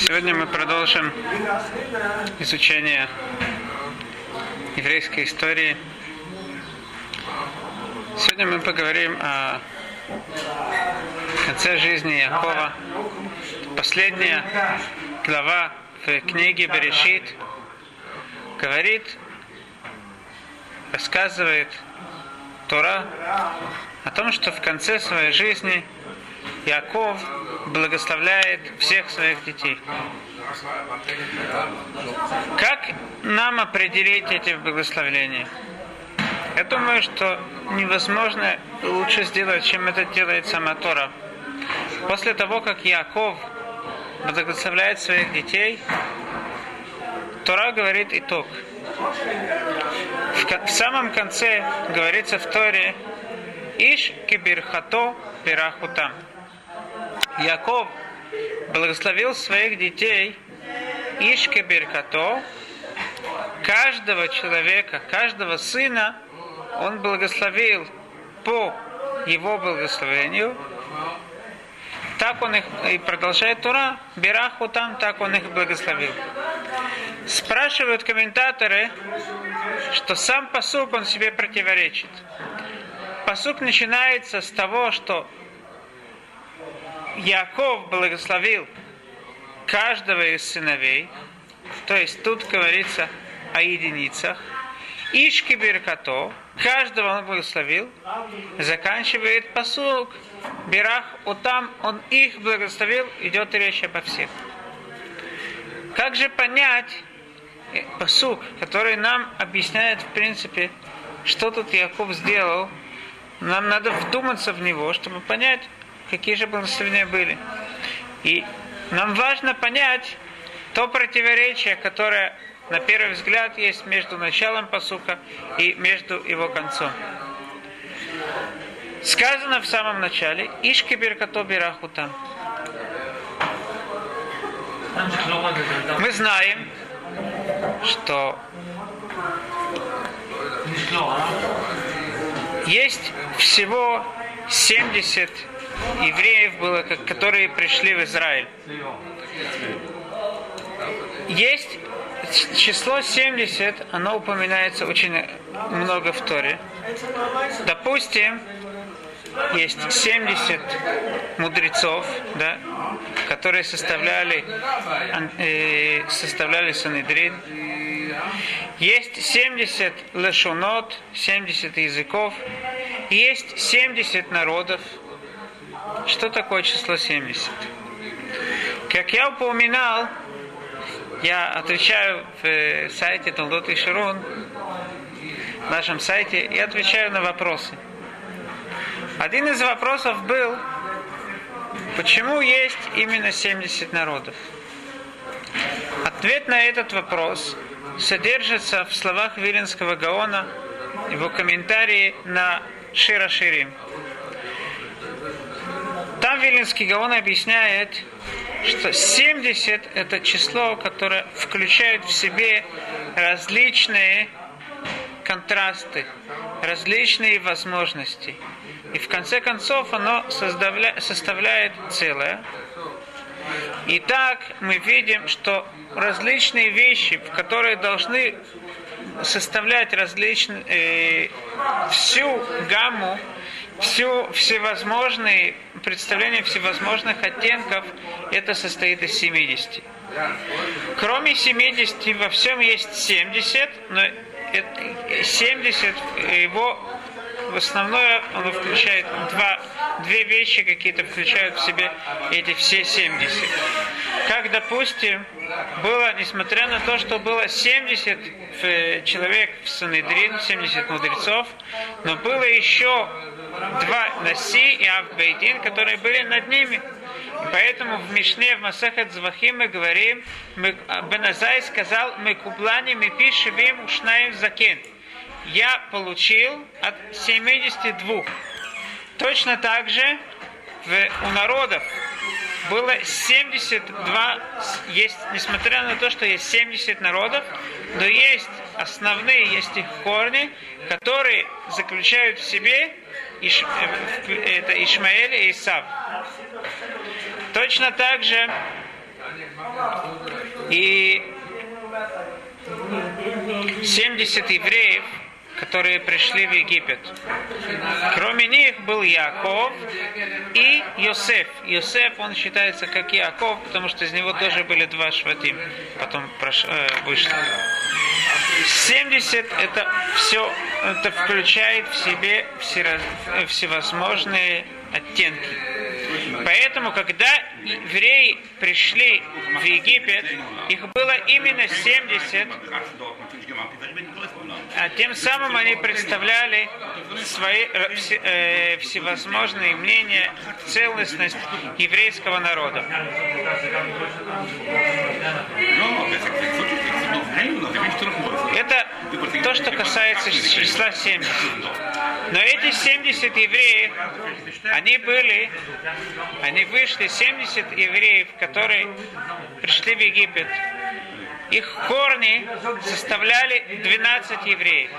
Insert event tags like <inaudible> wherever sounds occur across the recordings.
Сегодня мы продолжим изучение еврейской истории. Сегодня мы поговорим о конце жизни Якова. Последняя глава в книге Берешит говорит, рассказывает Тора о том, что в конце своей жизни Яков благословляет всех своих детей. Как нам определить эти благословления? Я думаю, что невозможно лучше сделать, чем это делает сама Тора. После того, как Яков благословляет своих детей, Тора говорит итог. В, в самом конце говорится в Торе Иш кибирхато пирахутам. Яков благословил своих детей Ишке Беркато, каждого человека, каждого сына, он благословил по его благословению. Так он их, и продолжает Тура, Бераху там, так он их благословил. Спрашивают комментаторы, что сам посук он себе противоречит. Посук начинается с того, что Яков благословил каждого из сыновей, то есть тут говорится о единицах, Ишки Беркато, каждого он благословил, заканчивает посук, Берах, вот там он их благословил, идет речь обо всех. Как же понять посук, который нам объясняет, в принципе, что тут Яков сделал? Нам надо вдуматься в него, чтобы понять, какие же благословения были. И нам важно понять то противоречие, которое на первый взгляд есть между началом посука и между его концом. Сказано в самом начале, Ишки Беркато Бирахутам. Мы знаем, что есть всего 70 евреев было, которые пришли в Израиль. Есть число 70, оно упоминается очень много в Торе. Допустим, есть 70 мудрецов, да, которые составляли, э, составляли Санедрин. Есть 70 лешунот, 70 языков. Есть 70 народов, что такое число 70? Как я упоминал, я отвечаю в э, сайте Талдот и Широн, в нашем сайте, и отвечаю на вопросы. Один из вопросов был, почему есть именно 70 народов? Ответ на этот вопрос содержится в словах Виленского Гаона, его комментарии на Шира Ширим. Там Вилинский Гаон объясняет, что 70 это число, которое включает в себе различные контрасты, различные возможности. И в конце концов оно составляет целое. И так мы видим, что различные вещи, которые должны составлять различные, э, всю гамму всю, всевозможные представления всевозможных оттенков, это состоит из 70. Кроме 70 во всем есть 70, но 70 его в основное оно включает два, две вещи какие-то включают в себе эти все 70. Как, допустим, было, несмотря на то, что было 70 э, человек в Санедрин, 70 мудрецов, но было еще два Наси и Авбейдин, которые были над ними. Поэтому в Мишне, в Масахат Звахим мы говорим, мы, Беназай сказал, мы кублани мы пишем ушнаем закен. Я получил от 72. Точно так же в, у народов было 72, есть, несмотря на то, что есть 70 народов, но есть основные, есть их корни, которые заключают в себе Иш, э, это Ишмаэль и Исав. Точно так же и 70 евреев, которые пришли в Египет. Кроме них был Яков и Йосеф. Йосеф, он считается как Яков, потому что из него тоже были два шватим. Потом прош... э, вышло. 70 это все, это включает в себе все, всевозможные оттенки. Поэтому, когда евреи пришли в Египет, их было именно 70, а тем самым они представляли свои э, э, всевозможные мнения, целостность еврейского народа. То, что касается числа 70. Но эти 70 евреев, они были, они вышли, 70 евреев, которые пришли в Египет, их корни составляли 12 евреев.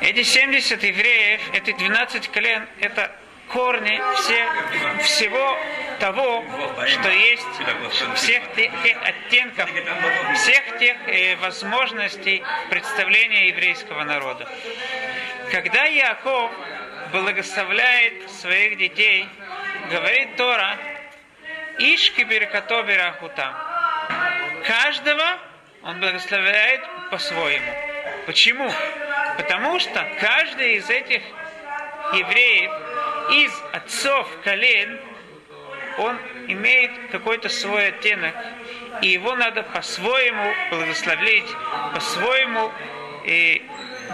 Эти 70 евреев, эти 12 колен, это корни все, всего того, что есть, всех тех, оттенков, всех тех э, возможностей представления еврейского народа. Когда Яков благословляет своих детей, говорит Тора, Ишки беркато берахутам. Каждого он благословляет по-своему. Почему? Потому что каждый из этих евреев, из отцов колен, он имеет какой-то свой оттенок, и его надо по-своему благословить, по-своему и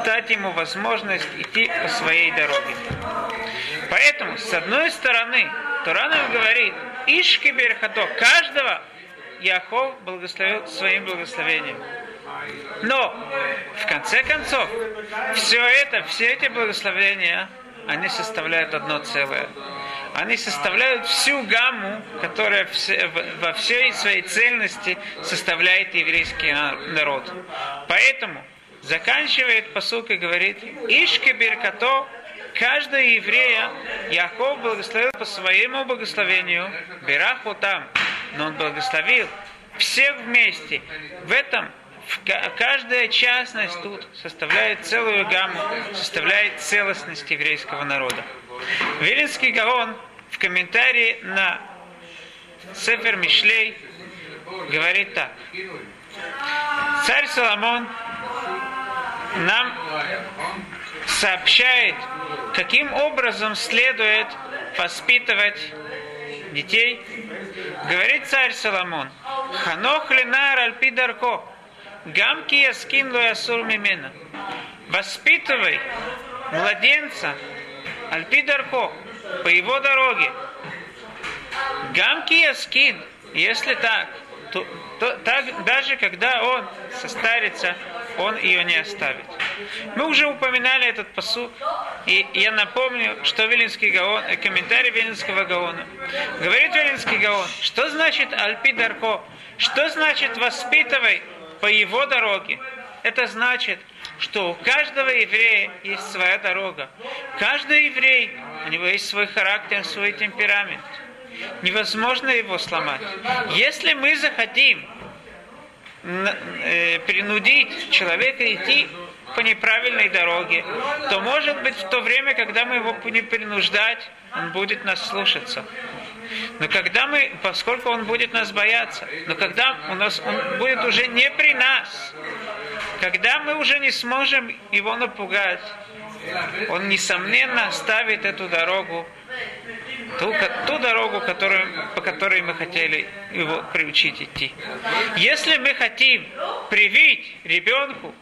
дать ему возможность идти по своей дороге. Поэтому, с одной стороны, Туранов говорит, Ишки Берхато, каждого Яхов благословил своим благословением. Но, в конце концов, все это, все эти благословения, они составляют одно целое. Они составляют всю гамму, которая во всей своей цельности составляет еврейский народ. Поэтому заканчивает посылка и говорит, Ишке Беркато, каждого еврея Яков благословил по своему благословению, Бераху там, но он благословил всех вместе. В этом каждая частность тут составляет целую гамму, составляет целостность еврейского народа. Вилинский Гаон в комментарии на Сефер Мишлей говорит так. Царь Соломон нам сообщает, каким образом следует воспитывать детей. Говорит царь Соломон, Ханох ленар альпи дарко, гамки яскин ясур мимена. Воспитывай младенца альпи дарко, по его дороге. Гамки яскин, если так, то, то так, даже когда он состарится, он ее не оставит. Мы уже упоминали этот посуд, и я напомню, что Вилинский Гаон, э, комментарий Вилинского Гаона. Говорит Вилинский Гаон, что значит Альпи Дарко? Что значит воспитывай по его дороге? Это значит, что у каждого еврея есть своя дорога. Каждый еврей, у него есть свой характер, свой темперамент. Невозможно его сломать. Если мы захотим э, принудить человека идти по неправильной дороге, то может быть в то время, когда мы его не принуждать, он будет нас слушаться. Но когда мы, поскольку он будет нас бояться, но когда у нас он будет уже не при нас, когда мы уже не сможем его напугать, он несомненно оставит эту дорогу, ту, ту дорогу, которую, по которой мы хотели его приучить идти. Если мы хотим привить ребенку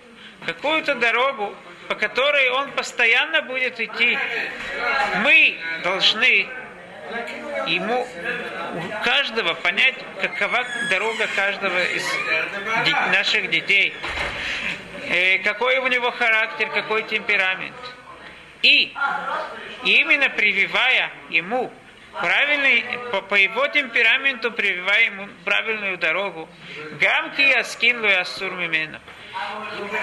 какую-то дорогу, по которой он постоянно будет идти, мы должны ему у каждого понять, какова дорога каждого из наших детей, э, какой у него характер, какой темперамент. И именно прививая ему правильный, по, по его темпераменту прививая ему правильную дорогу, гамки яскин луясур мимена.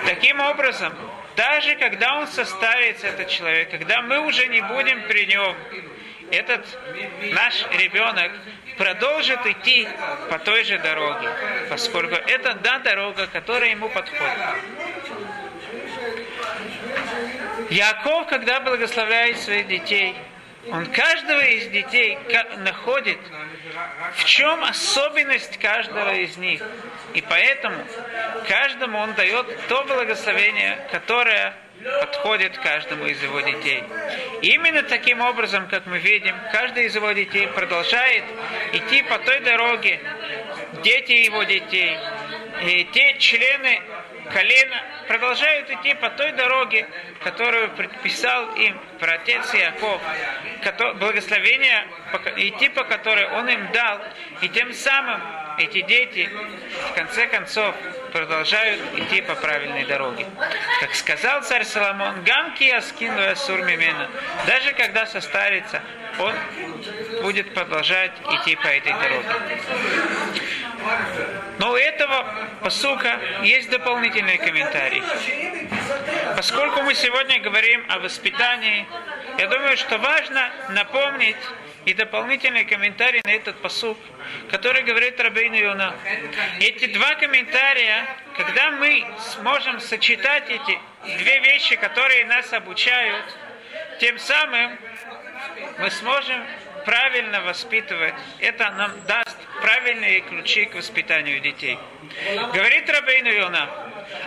Таким образом, даже когда он состарится, этот человек, когда мы уже не будем при нем, этот наш ребенок продолжит идти по той же дороге, поскольку это та дорога, которая ему подходит. Яков, когда благословляет своих детей, он каждого из детей находит, в чем особенность каждого из них. И поэтому каждому он дает то благословение, которое подходит каждому из его детей. Именно таким образом, как мы видим, каждый из его детей продолжает идти по той дороге, дети его детей, и те члены колена продолжают идти по той дороге, которую предписал им протец Яков, благословение, идти по которой он им дал, и тем самым эти дети в конце концов продолжают идти по правильной дороге. Как сказал царь Соломон, «Гамки аскину асур мимена». Даже когда состарится, он будет продолжать идти по этой дороге. Но у этого посука есть дополнительные комментарии. Поскольку мы сегодня говорим о воспитании, я думаю, что важно напомнить и дополнительный комментарий на этот посук, который говорит Рабейну Йона. Эти два комментария, когда мы сможем сочетать эти две вещи, которые нас обучают, тем самым мы сможем правильно воспитывать, это нам даст правильные ключи к воспитанию детей. Говорит Рабейну Йона,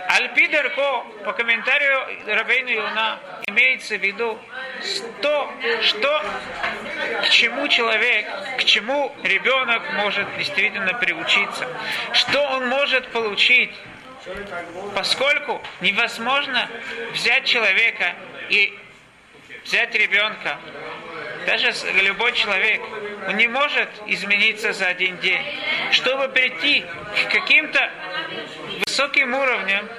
Альпидерко, по комментарию Рабейну Йона, имеется в виду то, что, к чему человек, к чему ребенок может действительно приучиться, что он может получить, поскольку невозможно взять человека и взять ребенка даже любой человек, он не может измениться за один день. Чтобы прийти к каким-то высоким уровням,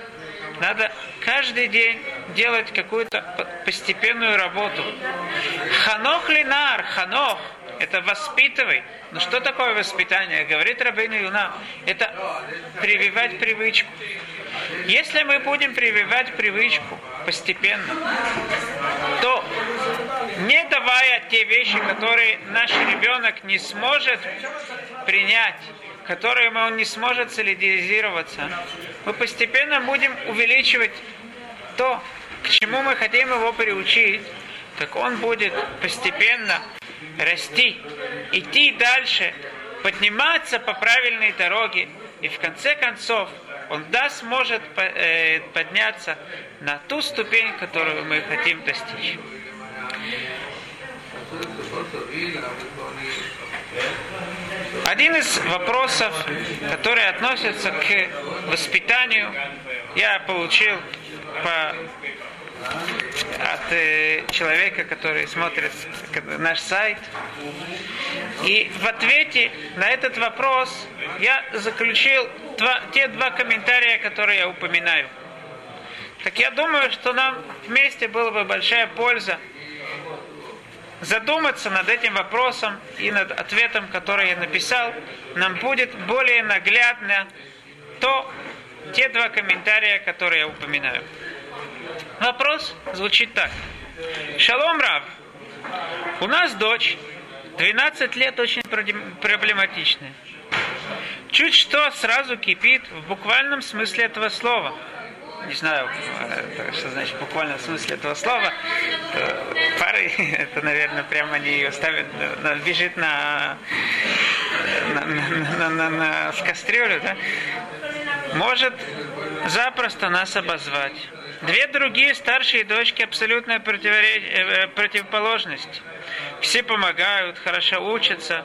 надо каждый день делать какую-то постепенную работу. Ханох линар, ханох, это воспитывай. Но что такое воспитание? Говорит Рабейна Юна, это прививать привычку. Если мы будем прививать привычку постепенно, то не давая те вещи, которые наш ребенок не сможет принять, которыми он не сможет солидаризироваться, мы постепенно будем увеличивать то, к чему мы хотим его приучить, так он будет постепенно расти, идти дальше, подниматься по правильной дороге, и в конце концов он да сможет э, подняться на ту ступень, которую мы хотим достичь. Один из вопросов, который относится к воспитанию, я получил по, от э, человека, который смотрит наш сайт. И в ответе на этот вопрос я заключил два, те два комментария, которые я упоминаю. Так я думаю, что нам вместе была бы большая польза задуматься над этим вопросом и над ответом, который я написал, нам будет более наглядно то, те два комментария, которые я упоминаю. Вопрос звучит так. Шалом, Рав. У нас дочь, 12 лет, очень проблематичная. Чуть что сразу кипит в буквальном смысле этого слова – не знаю, э, что значит буквально в смысле этого слова, пары, <laughs> это, наверное, прямо они ее ставят, бежит на, на, на, на, на, в кастрюлю, да, может запросто нас обозвать. Две другие старшие дочки абсолютная э, противоположность. Все помогают, хорошо учатся.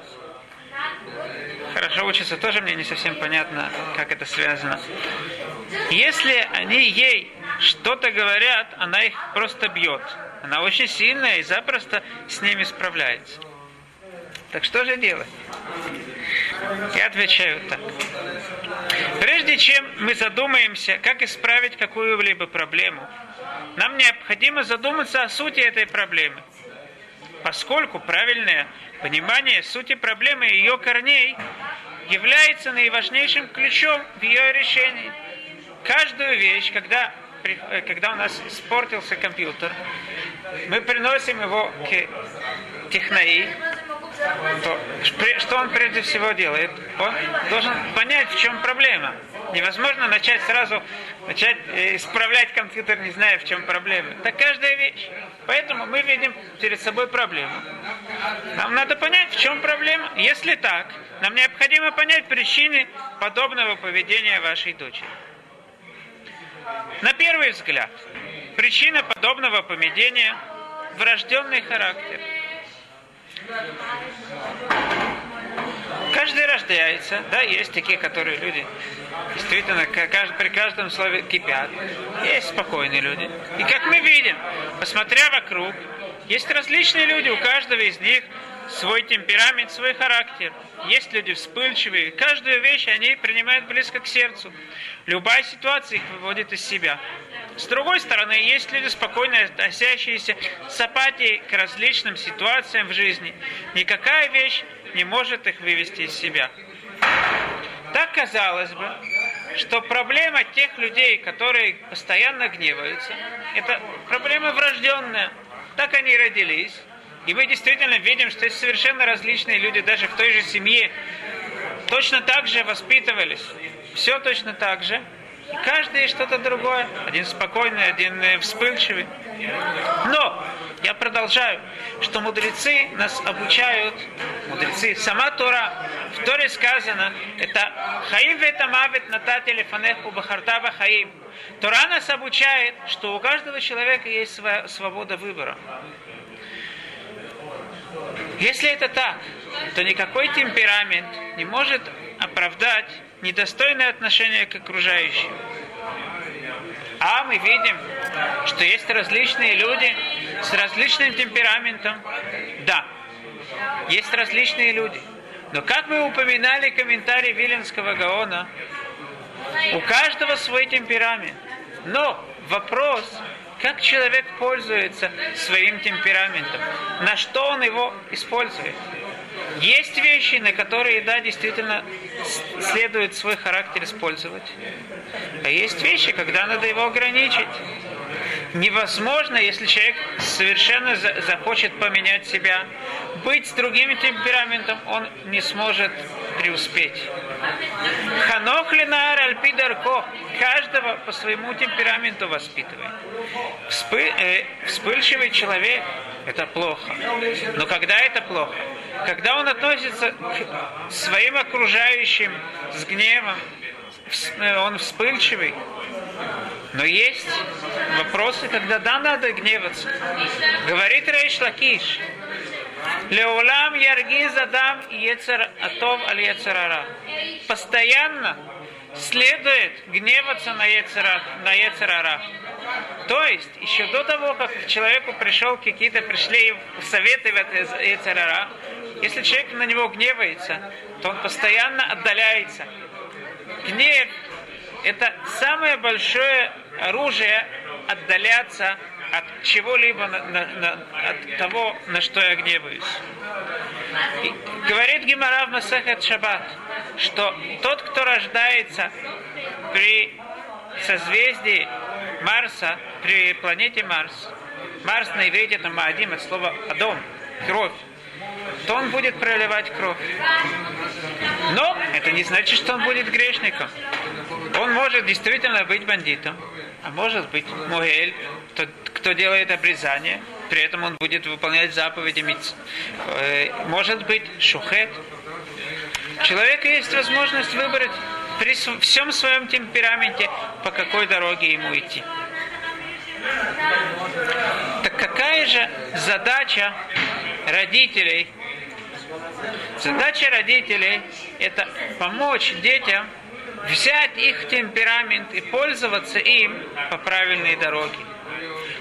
Хорошо учатся, тоже мне не совсем понятно, как это связано. Если они ей что-то говорят, она их просто бьет. Она очень сильная и запросто с ними справляется. Так что же делать? Я отвечаю так. Прежде чем мы задумаемся, как исправить какую-либо проблему, нам необходимо задуматься о сути этой проблемы. Поскольку правильное понимание сути проблемы и ее корней является наиважнейшим ключом в ее решении – каждую вещь, когда, э, когда у нас испортился компьютер, мы приносим его к технаи, то что он прежде всего делает? Он должен понять, в чем проблема. Невозможно начать сразу начать э, исправлять компьютер, не зная, в чем проблема. Это каждая вещь. Поэтому мы видим перед собой проблему. Нам надо понять, в чем проблема. Если так, нам необходимо понять причины подобного поведения вашей дочери. На первый взгляд, причина подобного поведения – врожденный характер – Каждый рождается, да, есть такие, которые люди действительно при каждом слове кипят. Есть спокойные люди. И как мы видим, посмотря вокруг, есть различные люди, у каждого из них свой темперамент, свой характер. Есть люди вспыльчивые, каждую вещь они принимают близко к сердцу. Любая ситуация их выводит из себя. С другой стороны, есть люди спокойно относящиеся с апатией к различным ситуациям в жизни. Никакая вещь не может их вывести из себя. Так казалось бы, что проблема тех людей, которые постоянно гневаются, это проблема врожденная. Так они родились. И мы действительно видим, что есть совершенно различные люди даже в той же семье. Точно так же воспитывались. Все точно так же. И каждый что-то другое. Один спокойный, один э, вспыльчивый. Но я продолжаю, что мудрецы нас обучают, мудрецы, сама Тора, в Торе сказано, это хаим ветамавит натати лефанеху бахартаба хаим. Тора нас обучает, что у каждого человека есть своя свобода выбора. Если это так, то никакой темперамент не может оправдать недостойное отношение к окружающим. А мы видим, что есть различные люди с различным темпераментом. Да, есть различные люди. Но как мы упоминали комментарий Виленского Гаона, у каждого свой темперамент. Но вопрос, как человек пользуется своим темпераментом, на что он его использует. Есть вещи, на которые, да, действительно следует свой характер использовать. А есть вещи, когда надо его ограничить. Невозможно, если человек совершенно захочет поменять себя, быть с другим темпераментом, он не сможет преуспеть. Ханох линар альпидарко. Каждого по своему темпераменту воспитывает. Вспы, э, вспыльчивый человек – это плохо. Но когда это плохо? Когда он относится к своим окружающим с гневом, э, он вспыльчивый. Но есть вопросы, когда да, надо гневаться. Говорит Рейш Лакиш, Леулам яргиз адам ецер атов аль ецерара. Постоянно следует гневаться на, ецера, на ецерара. То есть, еще до того, как к человеку пришел какие-то, пришли советы в ецерара, если человек на него гневается, то он постоянно отдаляется. Гнев – это самое большое оружие отдаляться от чего-либо, на, на, на, от того, на что я гневаюсь. И говорит Гимара в Масахат Шаббат, что тот, кто рождается при созвездии Марса, при планете Марс, Марс на иврите это Маадим, от слова Адом, кровь, то он будет проливать кровь. Но это не значит, что он будет грешником. Он может действительно быть бандитом, а может быть Муэль, тот, кто делает обрезание, при этом он будет выполнять заповеди Миц. Э, может быть Шухет. У человека есть возможность выбрать при всем своем темпераменте, по какой дороге ему идти. Так какая же задача родителей Задача родителей – это помочь детям взять их темперамент и пользоваться им по правильной дороге.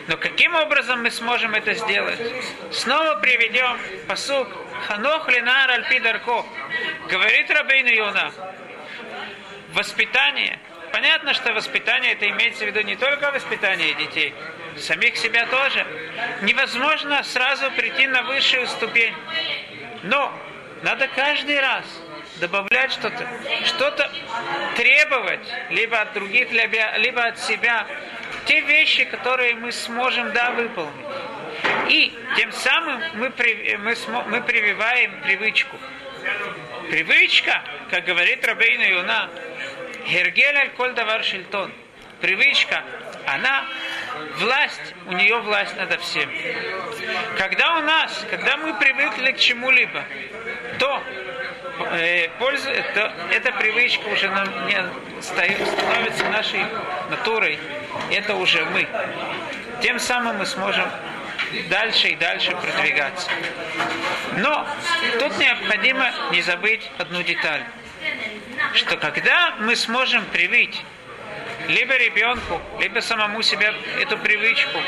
Но каким образом мы сможем это сделать? Снова приведем посук Ханох Ленар Альпидарко. Говорит Рабейну Юна. Воспитание. Понятно, что воспитание это имеется в виду не только воспитание детей, самих себя тоже. Невозможно сразу прийти на высшую ступень. Но надо каждый раз добавлять что-то, что-то требовать, либо от других, либо, либо от себя, те вещи, которые мы сможем, да, выполнить. И тем самым мы, мы, мы прививаем привычку. Привычка, как говорит Рабейна Юна, Гергель аль коль давар шельтон. Привычка, она власть, у нее власть над всем. Когда у нас, когда мы привыкли к чему-либо, то э, пользу, то эта привычка уже нам не становится нашей натурой. Это уже мы. Тем самым мы сможем дальше и дальше продвигаться. Но тут необходимо не забыть одну деталь, что когда мы сможем привить либо ребенку, либо самому себе эту привычку,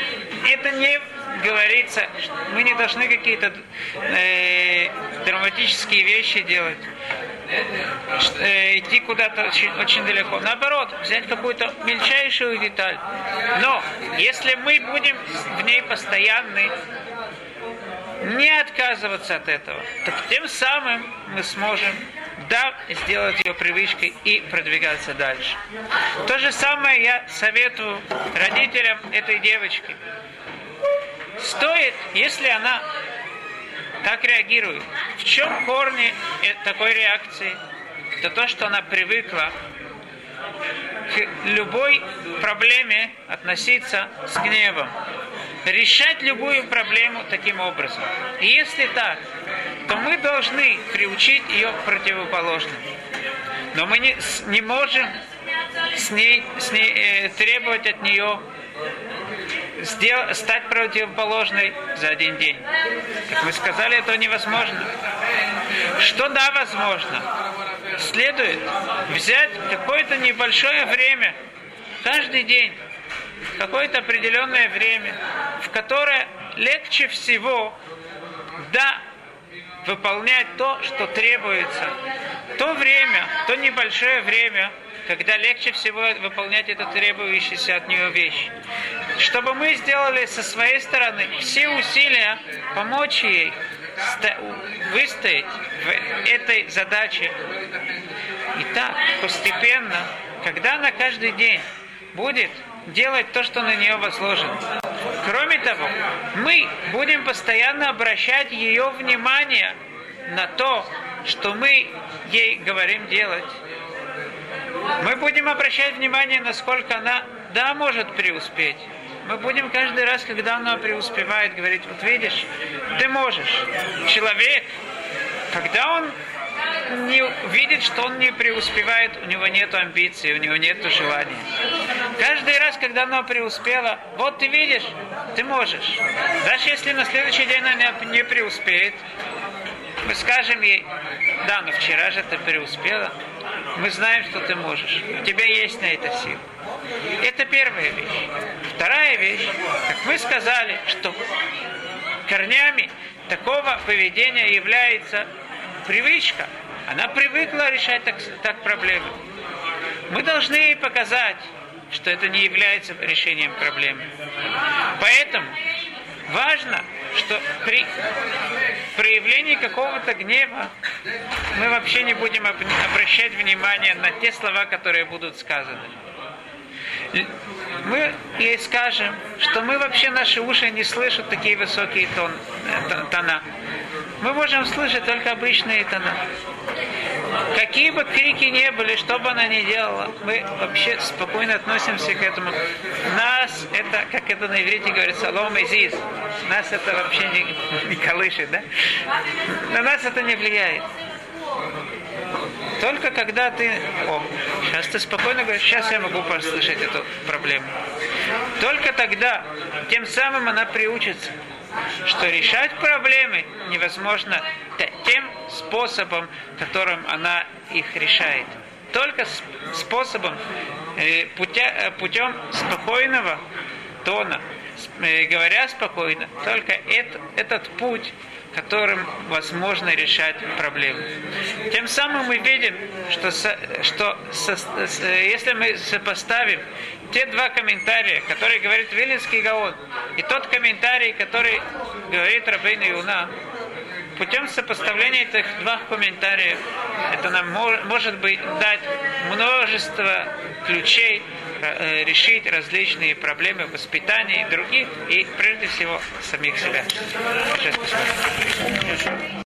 это не говорится, мы не должны какие-то э, драматические вещи делать, э, идти куда-то очень, очень далеко. Наоборот, взять какую-то мельчайшую деталь. Но если мы будем в ней постоянны, не отказываться от этого, то тем самым мы сможем да, сделать ее привычкой и продвигаться дальше. То же самое я советую родителям этой девочки. Стоит, если она так реагирует, в чем корни такой реакции? Это то, что она привыкла к любой проблеме относиться с гневом. Решать любую проблему таким образом. И если так, то мы должны приучить ее к противоположному. Но мы не, не можем с ней, с ней э, требовать от нее сдел, стать противоположной за один день. Как мы сказали, это невозможно. Что да, возможно? Следует взять какое-то небольшое время, каждый день, какое-то определенное время, в которое легче всего да выполнять то, что требуется. То время, то небольшое время, когда легче всего выполнять эту требующуюся от нее вещь. Чтобы мы сделали со своей стороны все усилия помочь ей выстоять в этой задаче. И так, постепенно, когда она каждый день будет делать то, что на нее возложено. Кроме того, мы будем постоянно обращать ее внимание на то, что мы ей говорим делать. Мы будем обращать внимание, насколько она, да, может преуспеть. Мы будем каждый раз, когда она преуспевает, говорить, вот видишь, ты можешь. Человек, когда он не видит, что он не преуспевает, у него нет амбиций, у него нет желания. Каждый раз, когда она преуспела, вот ты видишь, ты можешь. Даже если на следующий день она не преуспеет, мы скажем ей, да, но вчера же ты преуспела, мы знаем, что ты можешь. У тебя есть на это сила. Это первая вещь. Вторая вещь, как мы сказали, что корнями такого поведения является привычка. Она привыкла решать так, так проблемы. Мы должны ей показать, что это не является решением проблемы. Поэтому важно, что при проявлении какого-то гнева мы вообще не будем обращать внимание на те слова, которые будут сказаны. Мы ей скажем, что мы вообще наши уши не слышат такие высокие тон, э, тона. Мы можем слышать только обычные тона. Какие бы крики не были, что бы она ни делала, мы вообще спокойно относимся к этому. Нас это, как это на иврите говорится, салом изиз. Нас это вообще не, не колышет, да? На нас это не влияет. Только когда ты... О, сейчас ты спокойно говоришь, сейчас я могу послышать эту проблему. Только тогда, тем самым она приучится, что решать проблемы невозможно тем способом, которым она их решает. Только способом, э, э, путем спокойного тона, э, говоря спокойно, только это, этот путь которым возможно решать проблемы. Тем самым мы видим, что, что если мы сопоставим те два комментария, которые говорит Вилинский Гаон, и тот комментарий, который говорит Рабейна Юна, путем сопоставления этих двух комментариев, это нам может быть дать множество ключей э, решить различные проблемы воспитания и других, и прежде всего самих себя.